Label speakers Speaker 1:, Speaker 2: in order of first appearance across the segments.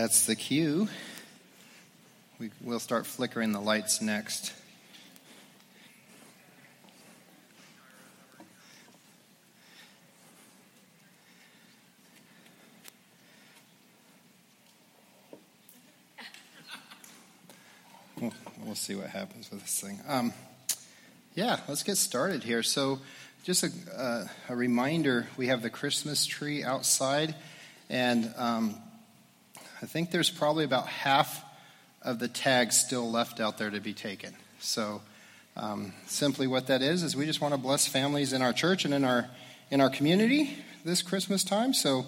Speaker 1: That's the cue. We, we'll start flickering the lights next. We'll, we'll see what happens with this thing. Um, yeah, let's get started here. So, just a, uh, a reminder we have the Christmas tree outside, and um, I think there's probably about half of the tags still left out there to be taken. So, um, simply what that is is we just want to bless families in our church and in our in our community this Christmas time. So,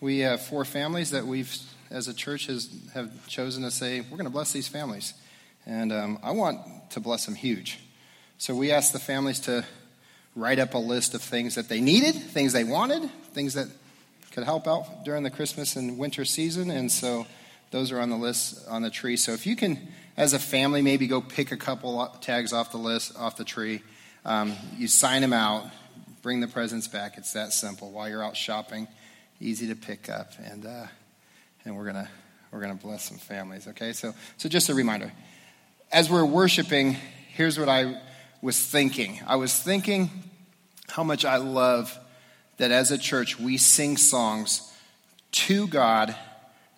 Speaker 1: we have four families that we've, as a church, has have chosen to say we're going to bless these families, and um, I want to bless them huge. So, we asked the families to write up a list of things that they needed, things they wanted, things that could help out during the Christmas and winter season. And so those are on the list on the tree. So if you can, as a family, maybe go pick a couple tags off the list, off the tree, um, you sign them out, bring the presents back. It's that simple. While you're out shopping, easy to pick up. And, uh, and we're to we're to bless some families, okay? So, so just a reminder. As we're worshiping, here's what I was thinking. I was thinking how much I love that as a church we sing songs to God,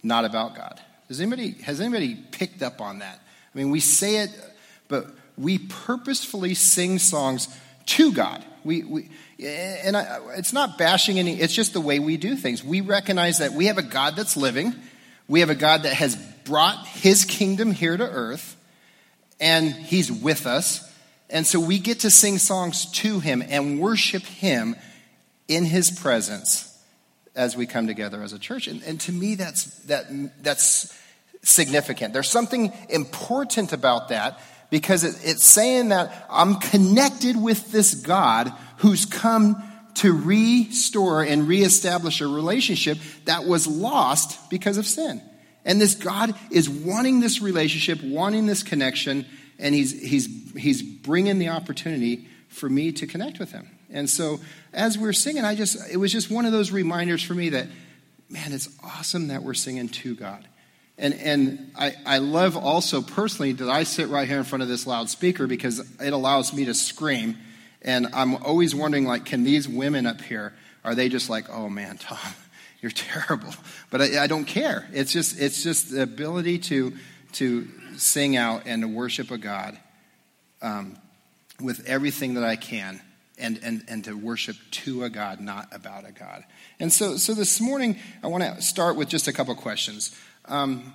Speaker 1: not about God. Does anybody, has anybody picked up on that? I mean, we say it, but we purposefully sing songs to God. We, we, and I, it's not bashing any, it's just the way we do things. We recognize that we have a God that's living, we have a God that has brought his kingdom here to earth, and he's with us. And so we get to sing songs to him and worship him in his presence as we come together as a church. And, and to me, that's, that, that's significant. There's something important about that because it, it's saying that I'm connected with this God who's come to restore and reestablish a relationship that was lost because of sin. And this God is wanting this relationship, wanting this connection, and he's, he's, he's bringing the opportunity for me to connect with him. And so as we we're singing, I just, it was just one of those reminders for me that, man, it's awesome that we're singing to God. And, and I, I love also personally that I sit right here in front of this loudspeaker because it allows me to scream. And I'm always wondering, like, can these women up here, are they just like, oh man, Tom, you're terrible? But I, I don't care. It's just, it's just the ability to, to sing out and to worship a God um, with everything that I can and, and, and to worship to a God, not about a God. And so, so this morning, I want to start with just a couple questions. Um,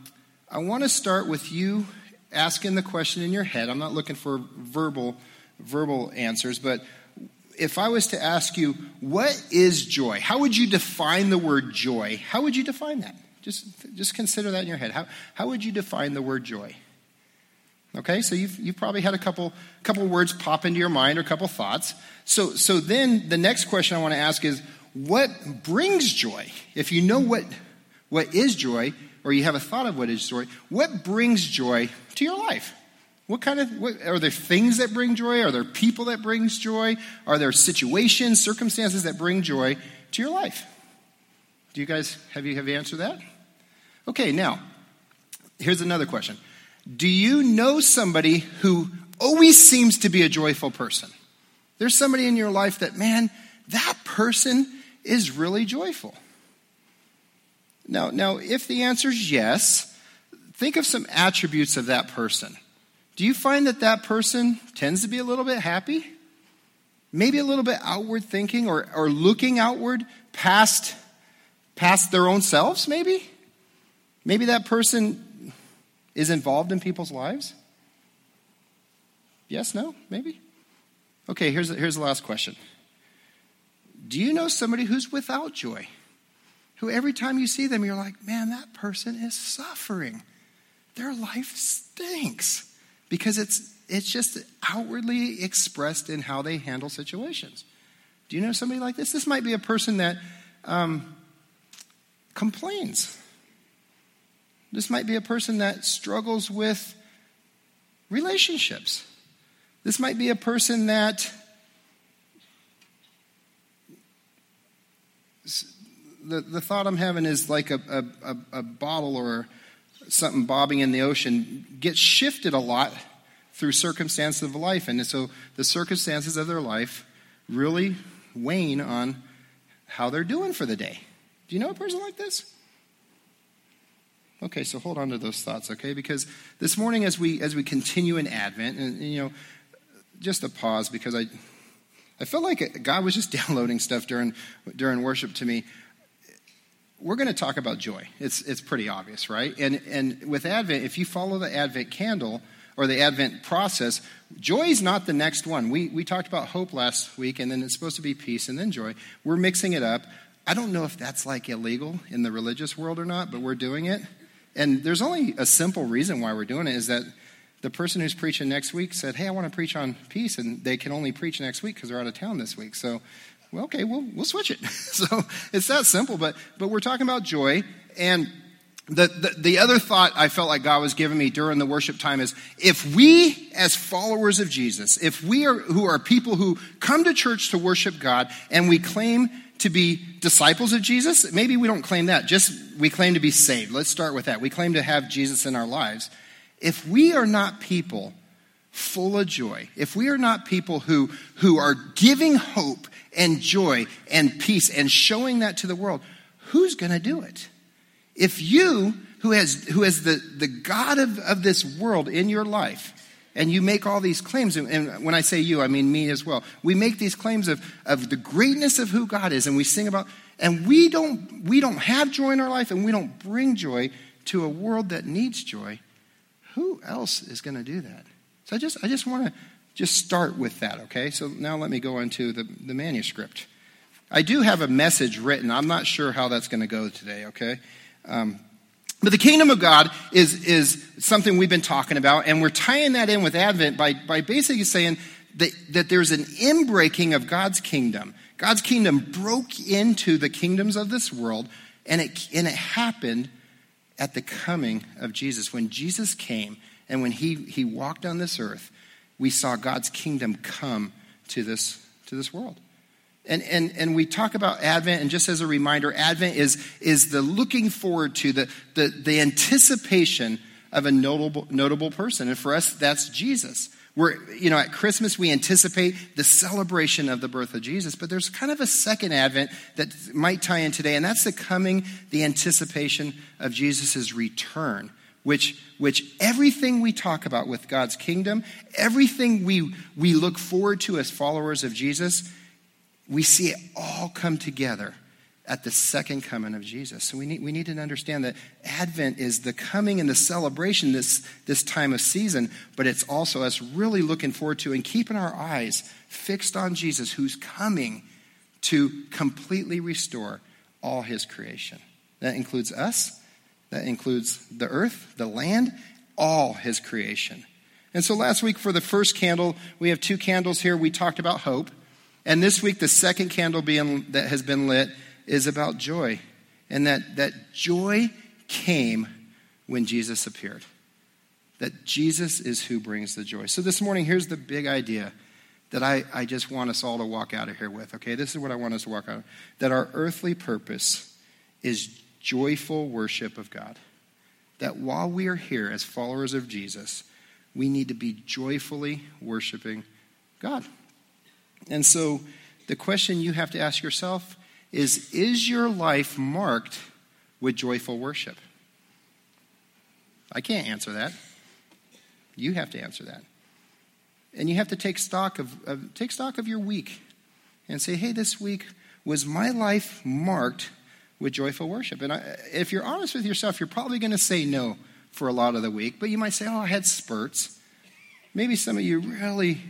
Speaker 1: I want to start with you asking the question in your head. I'm not looking for verbal, verbal answers, but if I was to ask you, what is joy? How would you define the word joy? How would you define that? Just, just consider that in your head. How, how would you define the word joy? Okay, so you've, you've probably had a couple, couple words pop into your mind or a couple thoughts. So, so then the next question I want to ask is what brings joy? If you know what, what is joy, or you have a thought of what is joy, what brings joy to your life? What kind of, what, are there things that bring joy? Are there people that brings joy? Are there situations, circumstances that bring joy to your life? Do you guys, have you, have you answered that? Okay, now, here's another question. Do you know somebody who always seems to be a joyful person? There's somebody in your life that, man, that person is really joyful. Now, now, if the answer is yes, think of some attributes of that person. Do you find that that person tends to be a little bit happy? Maybe a little bit outward thinking or, or looking outward past, past their own selves, maybe? Maybe that person is involved in people's lives? Yes, no, maybe? Okay, here's, here's the last question. Do you know somebody who's without joy? Who every time you see them, you're like, man, that person is suffering. Their life stinks because it's, it's just outwardly expressed in how they handle situations. Do you know somebody like this? This might be a person that um, complains this might be a person that struggles with relationships. This might be a person that the, the thought I'm having is like a, a, a bottle or something bobbing in the ocean gets shifted a lot through circumstances of life. And so the circumstances of their life really wane on how they're doing for the day. Do you know a person like this? Okay, so hold on to those thoughts, okay? Because this morning, as we as we continue in Advent, and you know, just a pause because I I felt like God was just downloading stuff during during worship to me. We're going to talk about joy. It's it's pretty obvious, right? And and with Advent, if you follow the Advent candle or the Advent process, joy is not the next one. We we talked about hope last week, and then it's supposed to be peace and then joy. We're mixing it up. I don't know if that's like illegal in the religious world or not, but we're doing it. And there's only a simple reason why we're doing it is that the person who's preaching next week said, Hey, I want to preach on peace, and they can only preach next week because they're out of town this week. So, well, okay, we'll, we'll switch it. so it's that simple, but, but we're talking about joy. And the, the, the other thought I felt like God was giving me during the worship time is if we, as followers of Jesus, if we are who are people who come to church to worship God and we claim to be disciples of Jesus? Maybe we don't claim that. Just we claim to be saved. Let's start with that. We claim to have Jesus in our lives. If we are not people full of joy, if we are not people who, who are giving hope and joy and peace and showing that to the world, who's going to do it? If you, who has, who has the, the God of, of this world in your life, and you make all these claims, and when I say you, I mean me as well. We make these claims of, of the greatness of who God is, and we sing about, and we don't, we don't have joy in our life, and we don't bring joy to a world that needs joy. Who else is going to do that? So I just, I just want to just start with that, okay? So now let me go into the, the manuscript. I do have a message written. I'm not sure how that's going to go today, okay? Um, but the kingdom of God is, is something we've been talking about, and we're tying that in with Advent by, by basically saying that, that there's an inbreaking of God's kingdom. God's kingdom broke into the kingdoms of this world, and it, and it happened at the coming of Jesus. When Jesus came and when he, he walked on this earth, we saw God's kingdom come to this, to this world. And, and, and we talk about Advent, and just as a reminder, Advent is, is the looking forward to, the, the, the anticipation of a notable, notable person. And for us, that's Jesus. We're, you know, at Christmas, we anticipate the celebration of the birth of Jesus, but there's kind of a second Advent that might tie in today, and that's the coming, the anticipation of Jesus' return, which, which everything we talk about with God's kingdom, everything we, we look forward to as followers of Jesus, we see it all come together at the second coming of Jesus. So we need, we need to understand that Advent is the coming and the celebration this, this time of season, but it's also us really looking forward to and keeping our eyes fixed on Jesus, who's coming to completely restore all his creation. That includes us, that includes the earth, the land, all his creation. And so last week for the first candle, we have two candles here. We talked about hope. And this week, the second candle being, that has been lit is about joy. And that, that joy came when Jesus appeared. That Jesus is who brings the joy. So this morning, here's the big idea that I, I just want us all to walk out of here with. Okay, this is what I want us to walk out of. That our earthly purpose is joyful worship of God. That while we are here as followers of Jesus, we need to be joyfully worshiping God. And so the question you have to ask yourself is Is your life marked with joyful worship? I can't answer that. You have to answer that. And you have to take stock of, of, take stock of your week and say, hey, this week was my life marked with joyful worship? And I, if you're honest with yourself, you're probably going to say no for a lot of the week, but you might say, oh, I had spurts. Maybe some of you really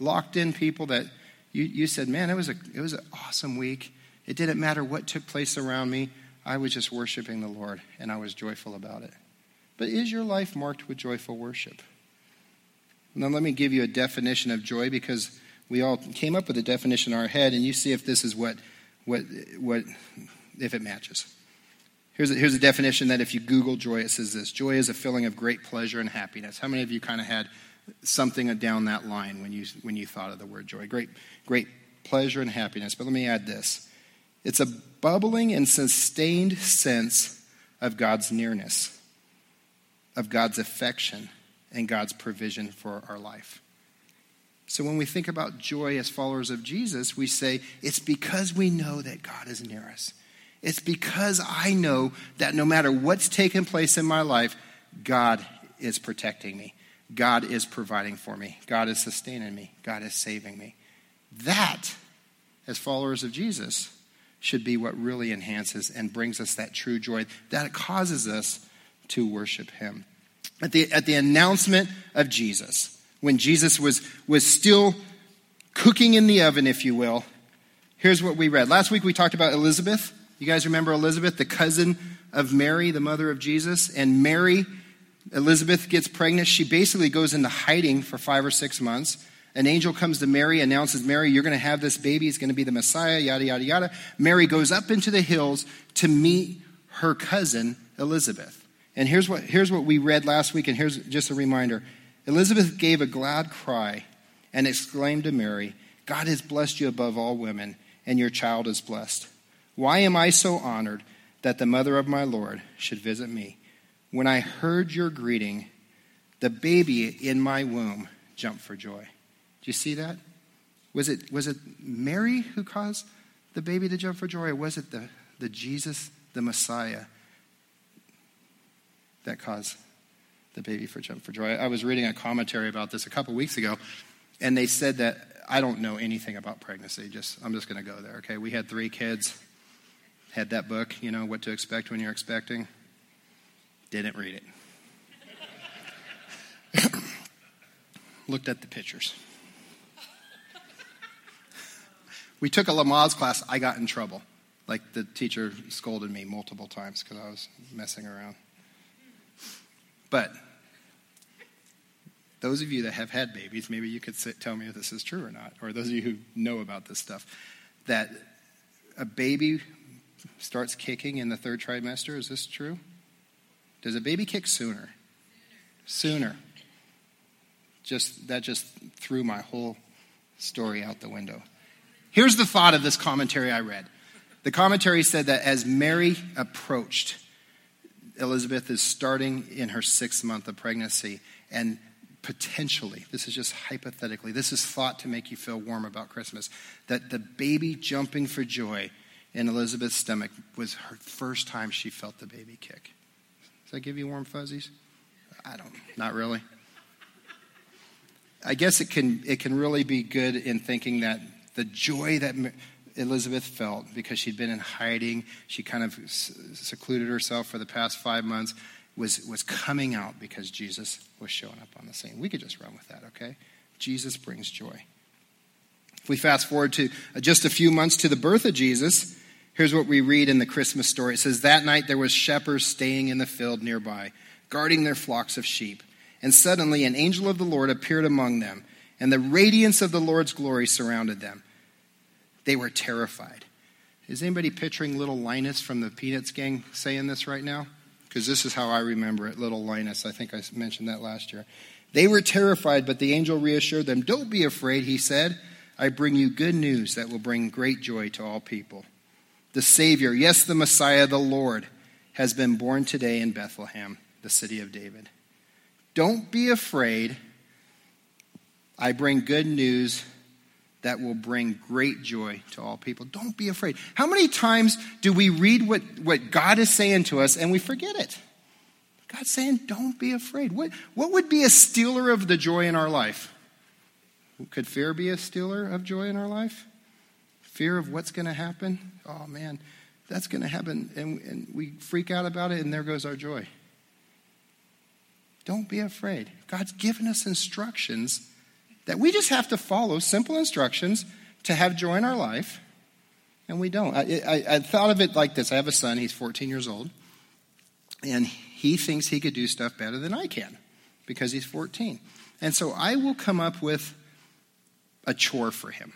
Speaker 1: locked in people that you, you said, man, it was, a, it was an awesome week. It didn't matter what took place around me. I was just worshiping the Lord, and I was joyful about it. But is your life marked with joyful worship? Now, let me give you a definition of joy because we all came up with a definition in our head, and you see if this is what, what, what if it matches. Here's a, here's a definition that if you Google joy, it says this Joy is a feeling of great pleasure and happiness. How many of you kind of had something down that line when you, when you thought of the word joy? Great, great pleasure and happiness. But let me add this It's a bubbling and sustained sense of God's nearness, of God's affection, and God's provision for our life. So when we think about joy as followers of Jesus, we say it's because we know that God is near us. It's because I know that no matter what's taken place in my life, God is protecting me. God is providing for me. God is sustaining me. God is saving me. That, as followers of Jesus, should be what really enhances and brings us that true joy that causes us to worship Him. At the, at the announcement of Jesus, when Jesus was, was still cooking in the oven, if you will, here's what we read. Last week we talked about Elizabeth. You guys remember Elizabeth, the cousin of Mary, the mother of Jesus? And Mary, Elizabeth gets pregnant. She basically goes into hiding for five or six months. An angel comes to Mary, announces, Mary, you're going to have this baby. It's going to be the Messiah, yada, yada, yada. Mary goes up into the hills to meet her cousin, Elizabeth. And here's what, here's what we read last week, and here's just a reminder. Elizabeth gave a glad cry and exclaimed to Mary, God has blessed you above all women, and your child is blessed. Why am I so honored that the mother of my Lord should visit me? When I heard your greeting, the baby in my womb jumped for joy. Do you see that? Was it, was it Mary who caused the baby to jump for joy, or was it the, the Jesus, the Messiah, that caused the baby for jump for joy? I was reading a commentary about this a couple weeks ago, and they said that I don't know anything about pregnancy. Just I'm just going to go there. Okay, we had three kids, had that book, you know, what to expect when you're expecting. Didn't read it. Looked at the pictures. We took a Lamaze class. I got in trouble. Like the teacher scolded me multiple times because I was messing around. But those of you that have had babies, maybe you could sit, tell me if this is true or not, or those of you who know about this stuff, that a baby starts kicking in the third trimester. Is this true? Does a baby kick sooner? Sooner. Just that just threw my whole story out the window. Here's the thought of this commentary I read. The commentary said that as Mary approached, Elizabeth is starting in her sixth month of pregnancy, and potentially, this is just hypothetically, this is thought to make you feel warm about Christmas, that the baby jumping for joy in Elizabeth's stomach was her first time she felt the baby kick. Does that give you warm fuzzies? I don't, not really. I guess it can, it can really be good in thinking that the joy that Elizabeth felt because she'd been in hiding, she kind of secluded herself for the past five months, was, was coming out because Jesus was showing up on the scene. We could just run with that, okay? Jesus brings joy. If we fast forward to uh, just a few months to the birth of Jesus, here's what we read in the Christmas story. It says, That night there was shepherds staying in the field nearby, guarding their flocks of sheep. And suddenly an angel of the Lord appeared among them, and the radiance of the Lord's glory surrounded them. They were terrified. Is anybody picturing little Linus from the Peanuts gang saying this right now? Because this is how I remember it, little Linus. I think I mentioned that last year. They were terrified, but the angel reassured them. Don't be afraid, he said. I bring you good news that will bring great joy to all people. The Savior, yes, the Messiah, the Lord, has been born today in Bethlehem, the city of David. Don't be afraid. I bring good news that will bring great joy to all people. Don't be afraid. How many times do we read what, what God is saying to us and we forget it? God's saying, don't be afraid. What, what would be a stealer of the joy in our life? Could fear be a stealer of joy in our life? Fear of what's going to happen? Oh, man, that's going to happen. And, and we freak out about it, and there goes our joy. Don't be afraid. God's given us instructions that we just have to follow simple instructions to have joy in our life, and we don't. I, I, I, thought of it like this I have a son, he's 14 years old, and he thinks he could do stuff better than I can because he's 14. And so I will come up with a chore for him.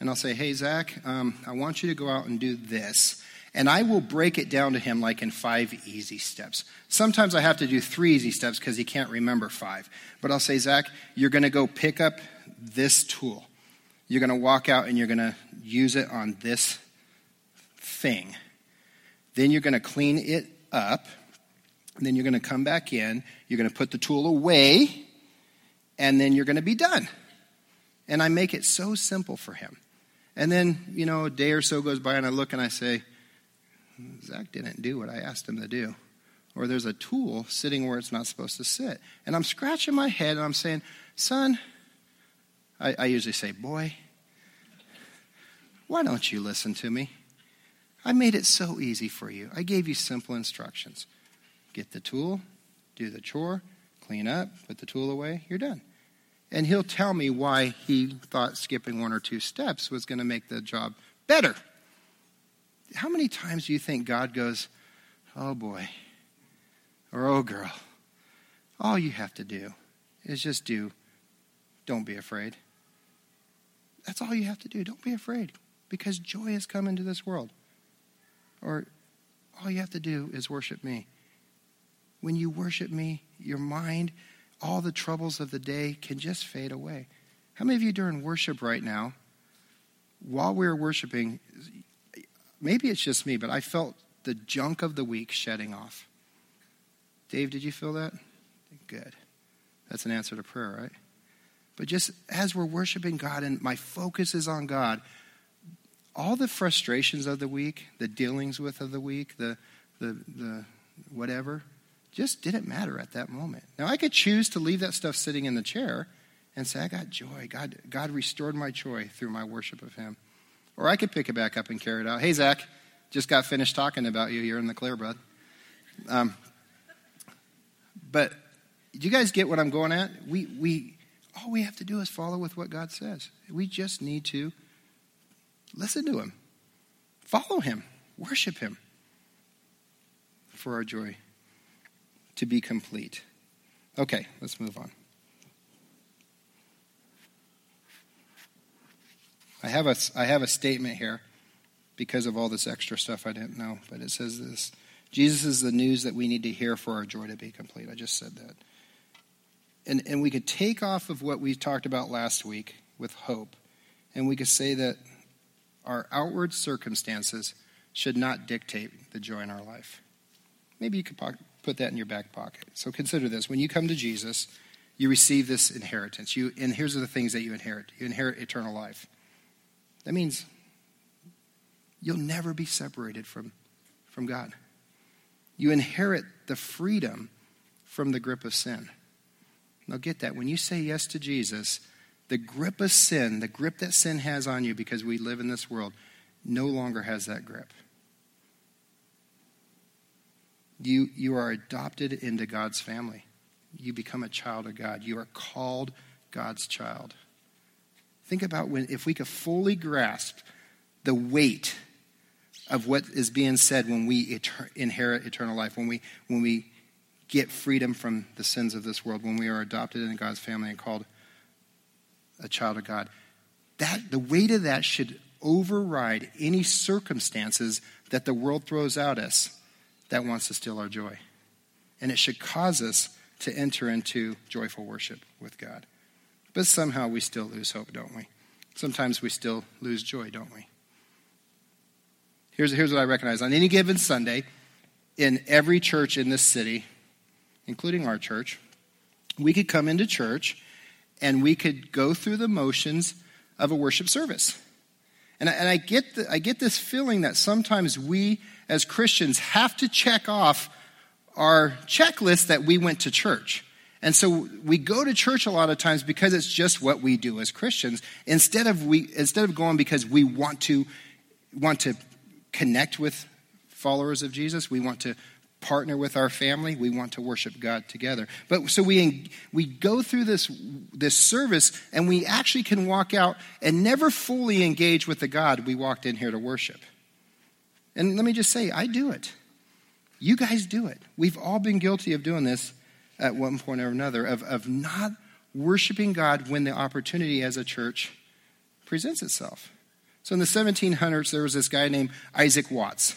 Speaker 1: And I'll say, hey, Zach, um, I want you to go out and do this. And I will break it down to him like in five easy steps. Sometimes I have to do three easy steps because he can't remember five. But I'll say, Zach, you're going to go pick up this tool. You're going to walk out and you're going to use it on this thing. Then you're going to clean it up. Then you're going to come back in. You're going to put the tool away. And then you're going to be done. And I make it so simple for him. And then, you know, a day or so goes by and I look and I say, Zach didn't do what I asked him to do. Or there's a tool sitting where it's not supposed to sit. And I'm scratching my head and I'm saying, son, I, I usually say, boy, why don't you listen to me? I made it so easy for you. I gave you simple instructions. Get the tool, do the chore, clean up, put the tool away, you're done. And he'll tell me why he thought skipping one or two steps was going to make the job better. How many times do you think God goes, oh boy, or oh girl, all you have to do is just do, don't be afraid. That's all you have to do. Don't be afraid because joy has come into this world. Or all you have to do is worship me. When you worship me, your mind, all the troubles of the day can just fade away. How many of you during worship right now, while we were worshiping, maybe it's just me, but I felt the junk of the week shedding off. Dave, did you feel that? Good. That's an answer to prayer, right? But just as we're worshiping God and my focus is on God, all the frustrations of the week, the dealings with of the week, the, the, the whatever, just didn't matter at that moment. Now, I could choose to leave that stuff sitting in the chair and say, I got joy. God, God restored my joy through my worship of Him. Or I could pick it back up and carry it out. Hey, Zach, just got finished talking about you here in the clear, bud. Um, but do you guys get what I'm going at? We, we, all we have to do is follow with what God says. We just need to listen to Him, follow Him, worship Him for our joy to be complete. Okay, let's move on. I have a, I have a statement here because of all this extra stuff I didn't know, but it says this Jesus is the news that we need to hear for our joy to be complete. I just said that. And, and we could take off of what we talked about last week with hope, and we could say that our outward circumstances should not dictate the joy in our life. Maybe you could put that in your back pocket. So consider this. When you come to Jesus, you receive this inheritance. You, and here's the things that you inherit you inherit eternal life. That means you'll never be separated from, from God. You inherit the freedom from the grip of sin. Now, get that. When you say yes to Jesus, the grip of sin, the grip that sin has on you because we live in this world, no longer has that grip. You, you are adopted into God's family. You become a child of God. You are called God's child. Think about when, if we could fully grasp the weight of what is being said when we inherit eternal life, when we, when we get freedom from the sins of this world, when we are adopted into God's family and called a child of God. That, the weight of that should override any circumstances that the world throws at us that wants to steal our joy. And it should cause us to enter into joyful worship with God. But somehow we still lose hope, don't we? Sometimes we still lose joy, don't we? Here's, here's what I recognize. On any given Sunday, in every church in this city, including our church, we could come into church and we could go through the motions of a worship service. And I, and I, get, the, I get this feeling that sometimes we as Christians have to check off our checklist that we went to church. And so we go to church a lot of times because it's just what we do as Christians instead of we instead of going because we want to want to connect with followers of Jesus, we want to partner with our family. We want to worship God together. But so we we go through this this service and we actually can walk out and never fully engage with the God we walked in here to worship. And let me just say, I do it. You guys do it. We've all been guilty of doing this at one point or another, of, of not worshiping God when the opportunity as a church presents itself. So in the 1700s, there was this guy named Isaac Watts.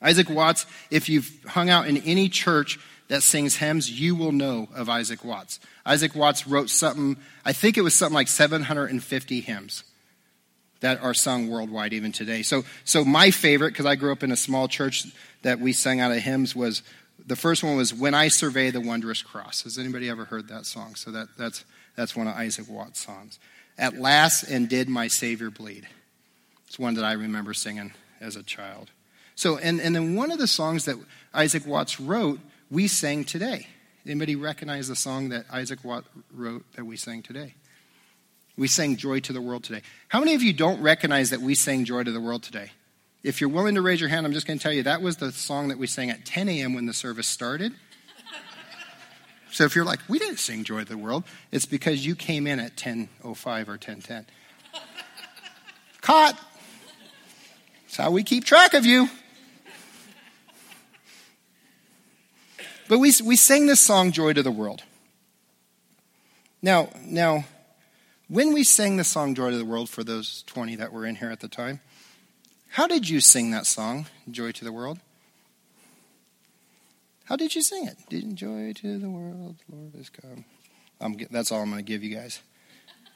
Speaker 1: Isaac Watts, if you've hung out in any church that sings hymns, you will know of Isaac Watts. Isaac Watts wrote something, I think it was something like 750 hymns. That are sung worldwide even today. So, so my favorite, because I grew up in a small church that we sang out of hymns, was the first one was "When I Survey the Wondrous Cross." Has anybody ever heard that song? So that, that's that's one of Isaac Watts' songs. Alas, and did my Savior bleed? It's one that I remember singing as a child. So, and, and then one of the songs that Isaac Watts wrote, we sang today. Anybody recognize the song that Isaac Watts wrote that we sang today? We sang Joy to the World today. How many of you don't recognize that we sang Joy to the World today? If you're willing to raise your hand, I'm just going to tell you that was the song that we sang at 10 a.m. when the service started. so if you're like, we didn't sing Joy to the World, it's because you came in at 10.05 or 10.10. Caught. That's how we keep track of you. But we, we sang this song, Joy to the World. Now, now, when we sang the song Joy to the World for those 20 that were in here at the time, how did you sing that song, Joy to the World? How did you sing it? Didn't joy to the world, Lord has come. I'm, that's all I'm going to give you guys.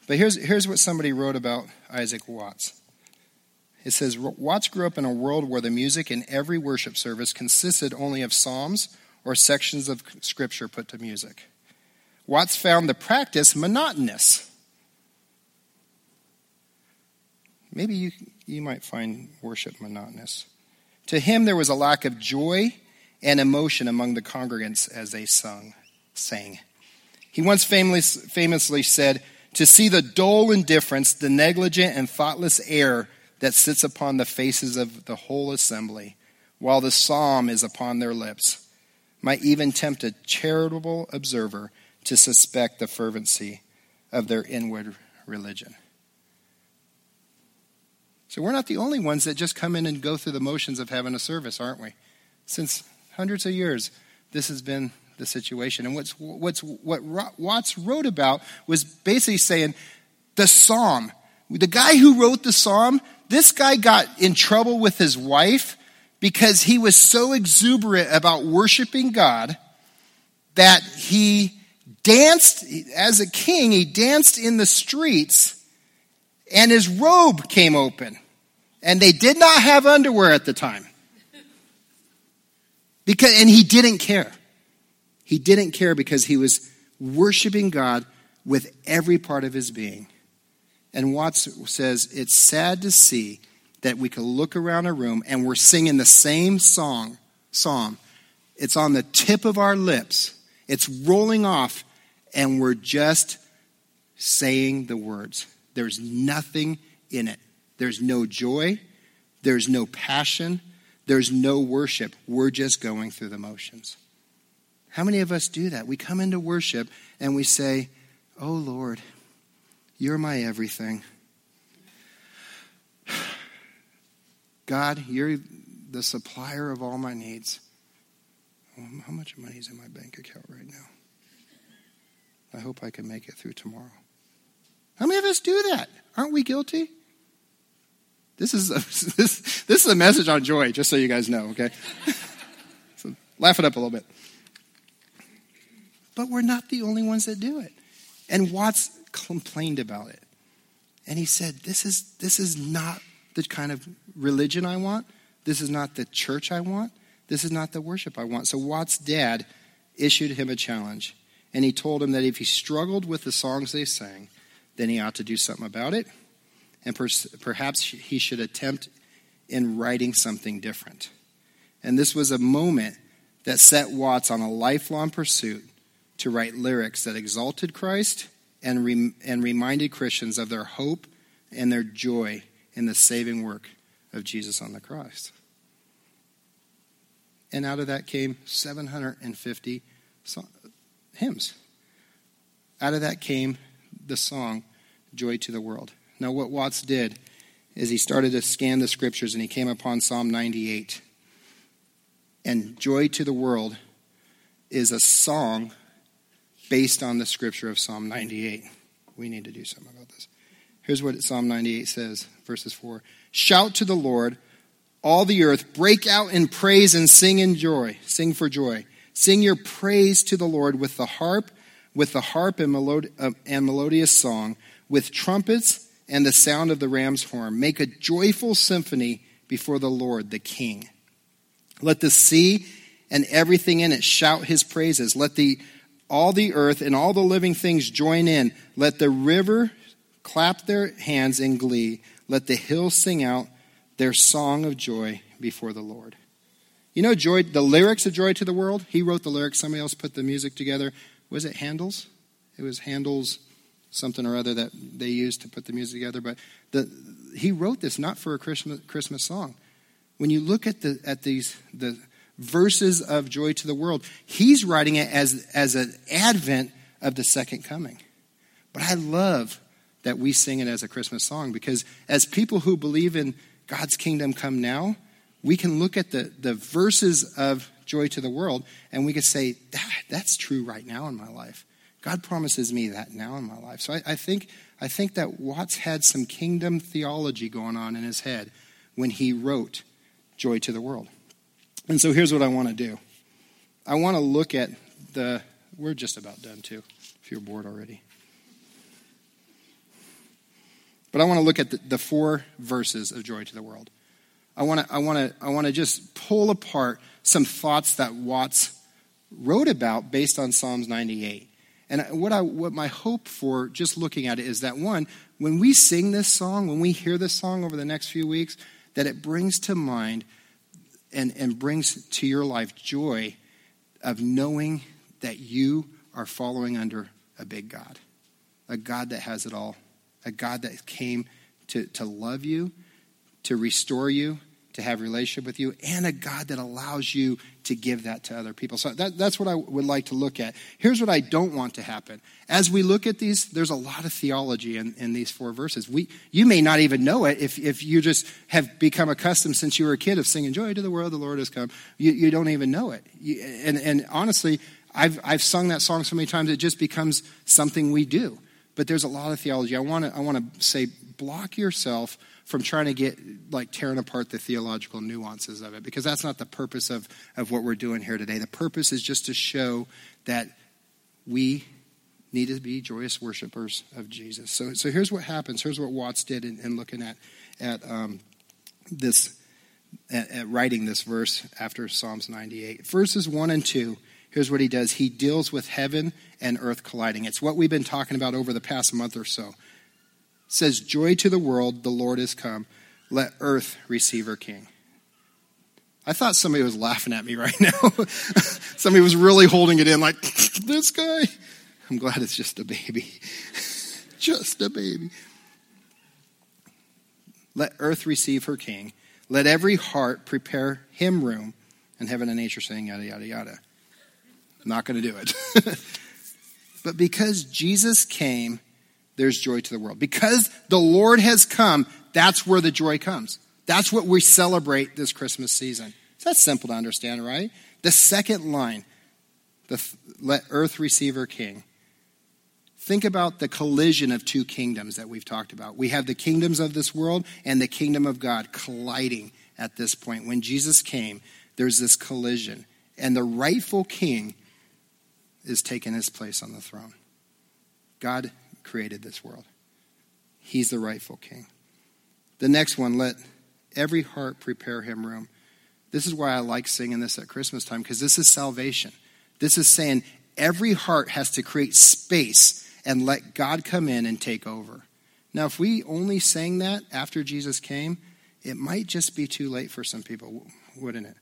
Speaker 1: But here's, here's what somebody wrote about Isaac Watts. It says Watts grew up in a world where the music in every worship service consisted only of psalms or sections of scripture put to music. Watts found the practice monotonous. Maybe you, you might find worship monotonous. To him, there was a lack of joy and emotion among the congregants as they sung, sang. He once famously, famously said, To see the dull indifference, the negligent and thoughtless air that sits upon the faces of the whole assembly, while the psalm is upon their lips, might even tempt a charitable observer to suspect the fervency of their inward religion. So we're not the only ones that just come in and go through the motions of having a service, aren't we? Since hundreds of years, this has been the situation. And what's, what's, what Watts wrote about was basically saying the psalm. The guy who wrote the psalm, this guy got in trouble with his wife because he was so exuberant about worshiping God that he danced, as a king, he danced in the streets and his robe came open. And they did not have underwear at the time. Because, and he didn't care. He didn't care because he was worshiping God with every part of his being. And Watts says it's sad to see that we can look around a room and we're singing the same song, psalm. It's on the tip of our lips. It's rolling off, and we're just saying the words. There's nothing in it. There's no joy. There's no passion. There's no worship. We're just going through the motions. How many of us do that? We come into worship and we say, Oh Lord, you're my everything. God, you're the supplier of all my needs. Um, how much money is in my bank account right now? I hope I can make it through tomorrow. How many of us do that? Aren't we guilty? This is a, this, this is a message on joy, just so you guys know, okay? so laugh it up a little bit. But we're not the only ones that do it. And Watts complained about it. And he said, This is this is not the kind of religion I want. This is not the church I want. This is not the worship I want. So Watts' dad issued him a challenge. And he told him that if he struggled with the songs they sang, then he ought to do something about it and per- perhaps he should attempt in writing something different. And this was a moment that set Watts on a lifelong pursuit to write lyrics that exalted Christ and, re- and reminded Christians of their hope and their joy in the saving work of Jesus on the cross. And out of that came 750 hymns. Out of that came the song, Joy to the World. Now, what Watts did is he started to scan the scriptures and he came upon Psalm 98. And Joy to the World is a song based on the scripture of Psalm 98. We need to do something about this. Here's what Psalm 98 says, verses 4 Shout to the Lord, all the earth, break out in praise and sing in joy. Sing for joy. Sing your praise to the Lord with the harp, with the harp and, melod- uh, and melodious song, with trumpets and the sound of the ram's horn. Make a joyful symphony before the Lord, the King. Let the sea and everything in it shout his praises. Let the all the earth and all the living things join in. Let the river clap their hands in glee. Let the hills sing out their song of joy before the Lord. You know, joy, the lyrics of Joy to the World, he wrote the lyrics, somebody else put the music together. Was it Handel's? It was Handel's something or other that they used to put the music together. But the, he wrote this not for a Christmas, Christmas song. When you look at, the, at these, the verses of Joy to the World, he's writing it as, as an advent of the second coming. But I love that we sing it as a Christmas song because as people who believe in God's kingdom come now, we can look at the, the verses of joy to the world and we can say, that, that's true right now in my life. God promises me that now in my life. So I, I, think, I think that Watts had some kingdom theology going on in his head when he wrote Joy to the World. And so here's what I want to do I want to look at the, we're just about done too, if you're bored already. But I want to look at the, the four verses of Joy to the World. I want to I want to I want to just pull apart some thoughts that Watts wrote about based on Psalms 98. And what I what my hope for just looking at it is that one, when we sing this song, when we hear this song over the next few weeks, that it brings to mind and, and brings to your life joy of knowing that you are following under a big God, a God that has it all, a God that came to, to love you, to restore you, to have relationship with you, and a God that allows you to give that to other people. So that, that's what I would like to look at. Here's what I don't want to happen. As we look at these, there's a lot of theology in, in these four verses. We, you may not even know it if, if you just have become accustomed since you were a kid of singing Joy to the World, the Lord has come. You, you don't even know it. You, and, and honestly, I've, I've sung that song so many times, it just becomes something we do. But there's a lot of theology. I want to I want to say, block yourself from trying to get like tearing apart the theological nuances of it because that's not the purpose of, of what we're doing here today. The purpose is just to show that we need to be joyous worshipers of Jesus. So, so here's what happens. Here's what Watts did in, in looking at, at um, this, at, at writing this verse after Psalms 98. Verses 1 and 2 here's what he does he deals with heaven and earth colliding. It's what we've been talking about over the past month or so says, Joy to the world, the Lord is come. Let earth receive her king. I thought somebody was laughing at me right now. somebody was really holding it in, like, this guy. I'm glad it's just a baby. just a baby. Let earth receive her king. Let every heart prepare him room. And heaven and nature saying, yada, yada, yada. Not going to do it. but because Jesus came there's joy to the world. Because the Lord has come, that's where the joy comes. That's what we celebrate this Christmas season. So that's simple to understand, right? The second line, the, let earth receive her king. Think about the collision of two kingdoms that we've talked about. We have the kingdoms of this world and the kingdom of God colliding at this point. When Jesus came, there's this collision, and the rightful king is taking his place on the throne. God created this world. He's the rightful king. The next one, let every heart prepare him room. This is why I like singing this at Christmas time, because this is salvation. This is saying every heart has to create space and let God come in and take over. Now, if we only sang that after Jesus came, it might just be too late for some people, wouldn't it?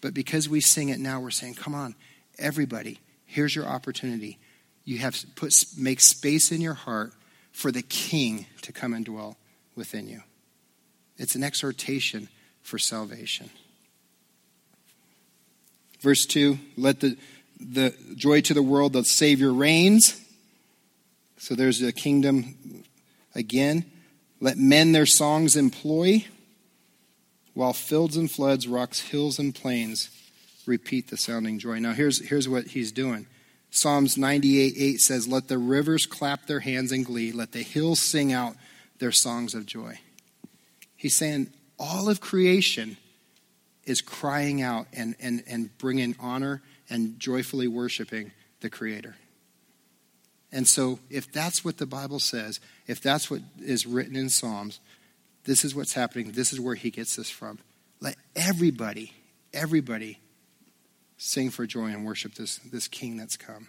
Speaker 1: But because we sing it now, we're saying, come on, everybody, here's your opportunity you have to put, make space in your heart for the king to come and dwell within you. It's an exhortation for salvation. Verse 2 let the, the joy to the world, the Savior reigns. So there's a kingdom again. Let men their songs employ, while fields and floods, rocks, hills, and plains repeat the sounding joy. Now, here's, here's what he's doing Psalms 98 8 says, Let the rivers clap their hands in glee, let the hills sing out their songs of joy. He's saying all of creation is crying out and, and, and bringing honor and joyfully worshiping the Creator. And so, if that's what the Bible says, if that's what is written in Psalms, this is what's happening. This is where he gets this from. Let everybody, everybody sing for joy and worship this, this king that's come.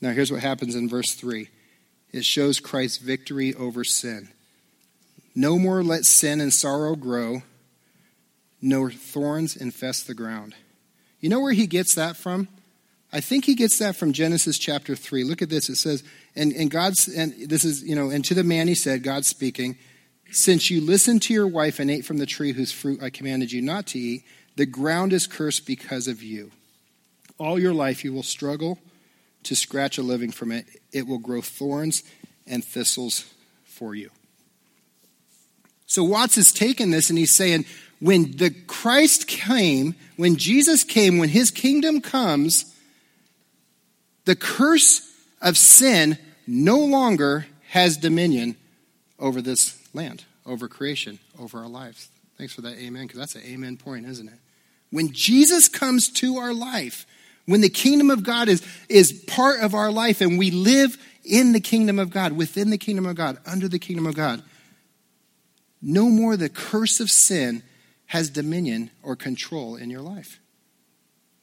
Speaker 1: Now, here's what happens in verse 3 it shows Christ's victory over sin. No more let sin and sorrow grow, nor thorns infest the ground. You know where he gets that from? I think he gets that from Genesis chapter 3. Look at this. It says, and, and God's, and this is, you know, and to the man he said, God speaking, since you listened to your wife and ate from the tree whose fruit I commanded you not to eat, the ground is cursed because of you. All your life you will struggle to scratch a living from it. It will grow thorns and thistles for you. So Watts has taken this and he's saying, when the Christ came, when Jesus came, when his kingdom comes, the curse of sin no longer has dominion over this land, over creation, over our lives. Thanks for that amen, because that's an amen point, isn't it? When Jesus comes to our life, when the kingdom of God is, is part of our life and we live in the kingdom of God, within the kingdom of God, under the kingdom of God, no more the curse of sin has dominion or control in your life.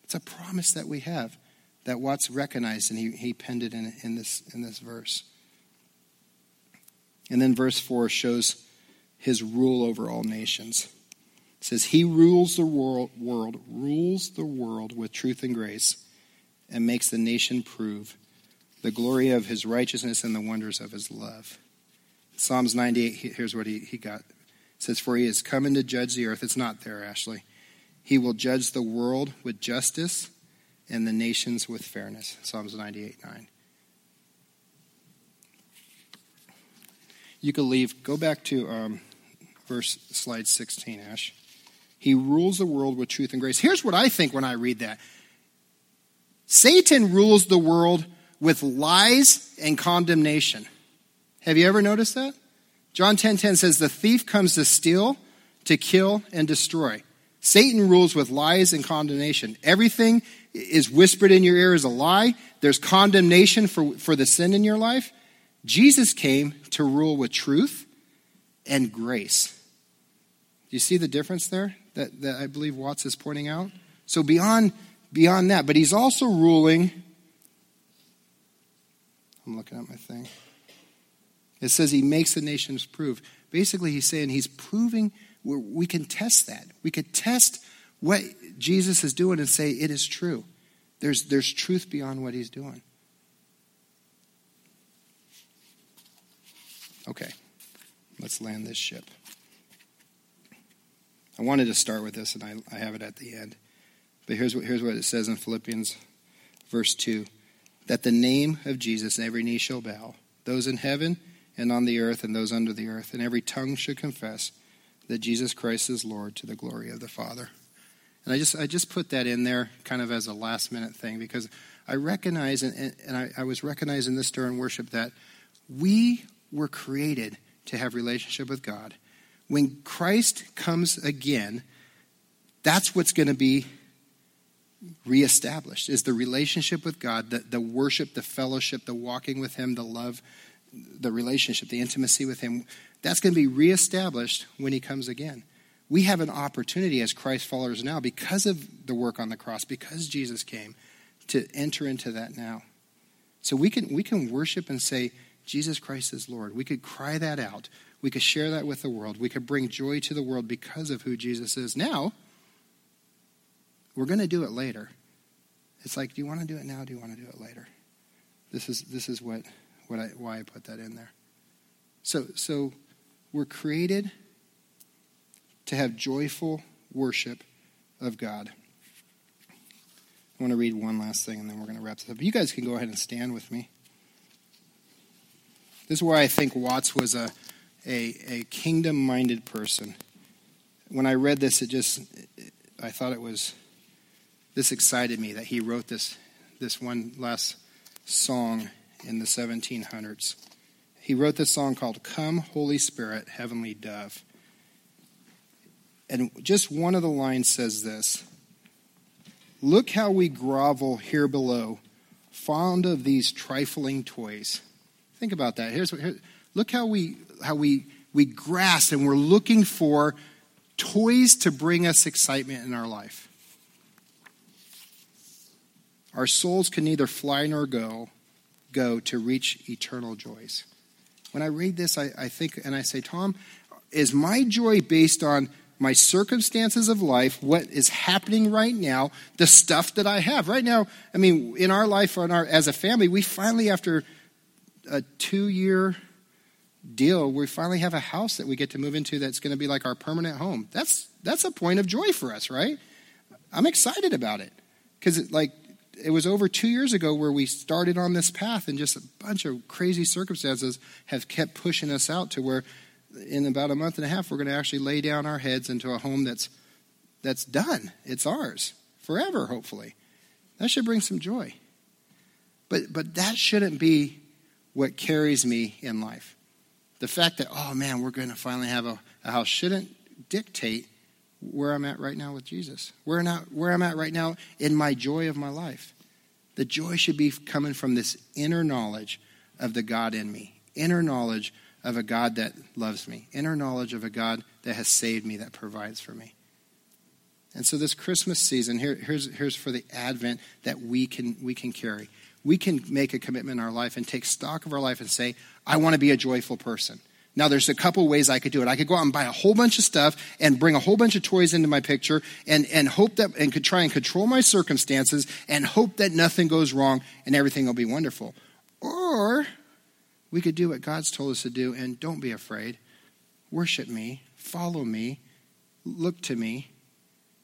Speaker 1: It's a promise that we have that Watts recognized and he, he penned it in, in, this, in this verse. And then verse 4 shows his rule over all nations. It says, He rules the world, world, rules the world with truth and grace, and makes the nation prove the glory of his righteousness and the wonders of his love. Psalms 98, here's what he, he got. It says, For he is coming to judge the earth. It's not there, Ashley. He will judge the world with justice and the nations with fairness. Psalms 98, 9. You could leave. Go back to um, verse slide 16, Ash. He rules the world with truth and grace. Here's what I think when I read that Satan rules the world with lies and condemnation. Have you ever noticed that? John 10:10 10, 10 says the thief comes to steal, to kill and destroy. Satan rules with lies and condemnation. Everything is whispered in your ear as a lie. There's condemnation for, for the sin in your life. Jesus came to rule with truth and grace. Do you see the difference there that, that I believe Watts is pointing out? So beyond beyond that, but he's also ruling. I'm looking at my thing. It says he makes the nations prove. Basically, he's saying he's proving we can test that. We could test what Jesus is doing and say it is true. There's, there's truth beyond what he's doing. Okay, let's land this ship. I wanted to start with this, and I, I have it at the end. But here's what, here's what it says in Philippians, verse 2 that the name of Jesus, every knee shall bow, those in heaven and on the earth and those under the earth, and every tongue should confess that Jesus Christ is Lord to the glory of the Father. And I just, I just put that in there kind of as a last minute thing because I recognize, and, and I, I was recognizing this during worship, that we were created to have relationship with God. When Christ comes again, that's what's going to be reestablished is the relationship with God, the, the worship, the fellowship, the walking with Him, the love, the relationship, the intimacy with Him. That's going to be reestablished when He comes again. We have an opportunity as Christ followers now because of the work on the cross, because Jesus came, to enter into that now. So we can, we can worship and say, Jesus Christ is Lord. We could cry that out. We could share that with the world. We could bring joy to the world because of who Jesus is. Now, we're going to do it later. It's like, do you want to do it now? Do you want to do it later? This is this is what, what I, why I put that in there. So so we're created to have joyful worship of God. I want to read one last thing and then we're going to wrap this up. You guys can go ahead and stand with me. This is why I think Watts was a, a, a kingdom minded person. When I read this, it just, I thought it was, this excited me that he wrote this, this one last song in the 1700s. He wrote this song called Come, Holy Spirit, Heavenly Dove. And just one of the lines says this Look how we grovel here below fond of these trifling toys. Think about that. Here's what, here, look how we how we we grasp and we're looking for toys to bring us excitement in our life. Our souls can neither fly nor go, go to reach eternal joys. When I read this, I, I think and I say, Tom, is my joy based on my circumstances of life, what is happening right now, the stuff that I have. Right now, I mean, in our life, on our, as a family, we finally, after a two year deal, we finally have a house that we get to move into that's going to be like our permanent home. That's, that's a point of joy for us, right? I'm excited about it. Because, like, it was over two years ago where we started on this path, and just a bunch of crazy circumstances have kept pushing us out to where in about a month and a half, we're going to actually lay down our heads into a home that's, that's done. It's ours forever, hopefully. That should bring some joy. But, but that shouldn't be what carries me in life. The fact that, oh man, we're going to finally have a, a house shouldn't dictate where I'm at right now with Jesus, where, not, where I'm at right now in my joy of my life. The joy should be coming from this inner knowledge of the God in me, inner knowledge of a God that loves me, inner knowledge of a God that has saved me, that provides for me. And so this Christmas season, here, here's, here's for the Advent that we can, we can carry. We can make a commitment in our life and take stock of our life and say, I want to be a joyful person. Now, there's a couple ways I could do it. I could go out and buy a whole bunch of stuff and bring a whole bunch of toys into my picture and, and hope that, and could try and control my circumstances and hope that nothing goes wrong and everything will be wonderful. Or we could do what God's told us to do and don't be afraid. Worship me, follow me, look to me.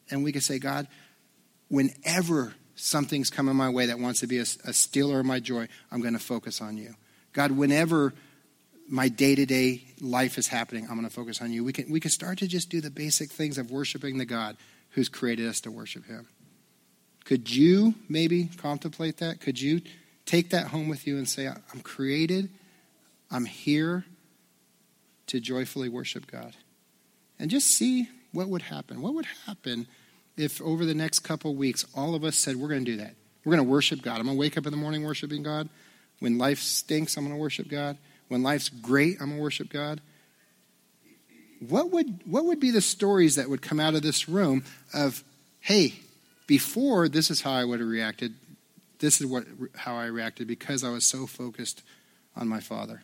Speaker 1: And we could say, God, whenever something's coming my way that wants to be a, a stealer of my joy, I'm going to focus on you. God, whenever my day to day life is happening, I'm going to focus on you. We can, we can start to just do the basic things of worshiping the God who's created us to worship him. Could you maybe contemplate that? Could you take that home with you and say, I'm created I'm here to joyfully worship God. And just see what would happen. What would happen if over the next couple weeks all of us said, We're going to do that? We're going to worship God. I'm going to wake up in the morning worshiping God. When life stinks, I'm going to worship God. When life's great, I'm going to worship God. What would, what would be the stories that would come out of this room of, hey, before this is how I would have reacted. This is what, how I reacted because I was so focused on my Father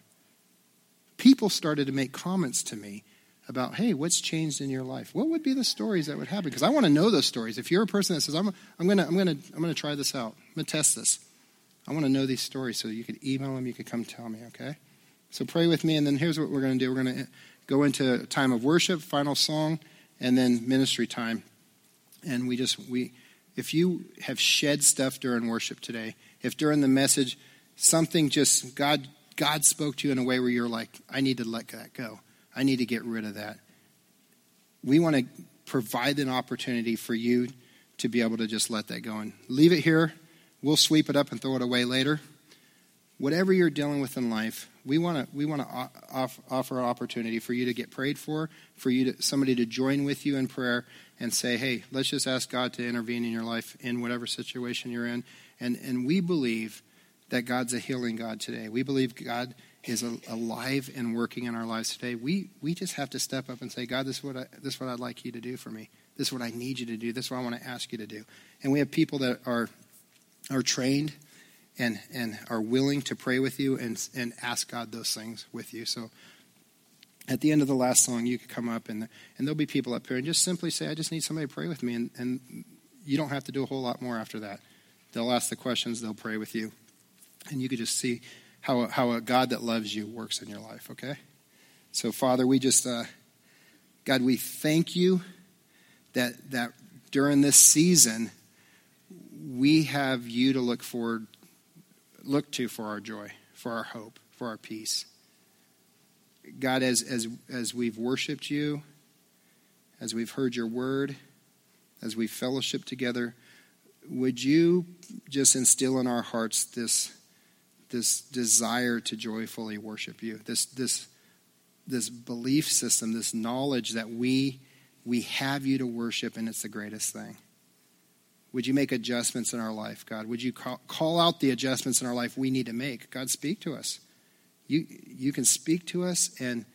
Speaker 1: people started to make comments to me about, hey, what's changed in your life? What would be the stories that would happen? Because I want to know those stories. If you're a person that says, I'm, I'm going to I'm gonna, I'm gonna try this out, I'm going to test this, I want to know these stories so you could email them, you could come tell me, okay? So pray with me, and then here's what we're going to do we're going to uh, go into time of worship, final song, and then ministry time. And we just, we, if you have shed stuff during worship today, if during the message something just, God God spoke to you in a way where you're like, I need to let that go. I need to get rid of that. We want to provide an opportunity for you to be able to just let that go and leave it here. We'll sweep it up and throw it away later. Whatever you're dealing with in life, we want to we want to offer an opportunity for you to get prayed for, for you to somebody to join with you in prayer and say, "Hey, let's just ask God to intervene in your life in whatever situation you're in." And and we believe that God's a healing God today. We believe God is alive and working in our lives today. We, we just have to step up and say, God, this is, what I, this is what I'd like you to do for me. This is what I need you to do. This is what I want to ask you to do. And we have people that are, are trained and, and are willing to pray with you and, and ask God those things with you. So at the end of the last song, you could come up and, and there'll be people up here and just simply say, I just need somebody to pray with me. And, and you don't have to do a whole lot more after that. They'll ask the questions, they'll pray with you. And you could just see how, how a God that loves you works in your life, okay? So, Father, we just, uh, God, we thank you that, that during this season, we have you to look forward, look to for our joy, for our hope, for our peace. God, as, as, as we've worshiped you, as we've heard your word, as we've fellowshiped together, would you just instill in our hearts this this desire to joyfully worship you, this, this, this belief system, this knowledge that we, we have you to worship, and it's the greatest thing. Would you make adjustments in our life, God? Would you call, call out the adjustments in our life we need to make? God, speak to us. You, you can speak to us and,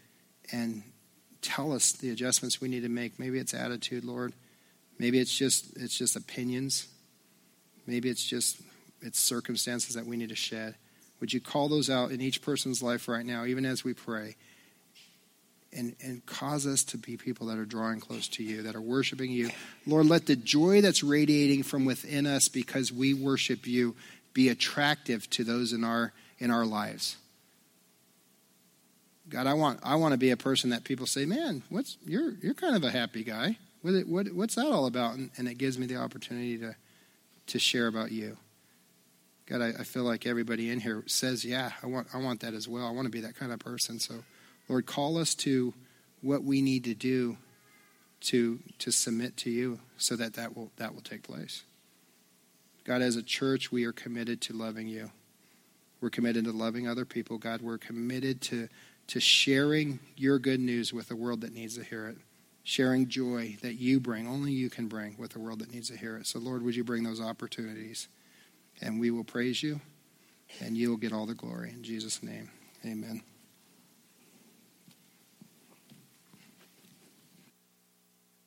Speaker 1: and tell us the adjustments we need to make. Maybe it's attitude, Lord. Maybe it's just it's just opinions. Maybe it's just it's circumstances that we need to shed. Would you call those out in each person's life right now, even as we pray? And, and cause us to be people that are drawing close to you, that are worshiping you. Lord, let the joy that's radiating from within us because we worship you be attractive to those in our in our lives. God, I want I want to be a person that people say, "Man, what's you're you're kind of a happy guy. What, what what's that all about?" And, and, it gives me the opportunity to to share about you. God, I, I, feel like everybody in here says, "Yeah, I want I want that as well. I want to be that kind of person." So, Lord, call us to what we need to do to to submit to you, so that that will that will take place. God, as a church, we are committed to loving you. We're committed to loving other people. God, we're committed to to sharing your good news with a world that needs to hear it, sharing joy that you bring, only you can bring, with a world that needs to hear it. So, Lord, would you bring those opportunities? And we will praise you, and you will get all the glory. In Jesus' name, amen.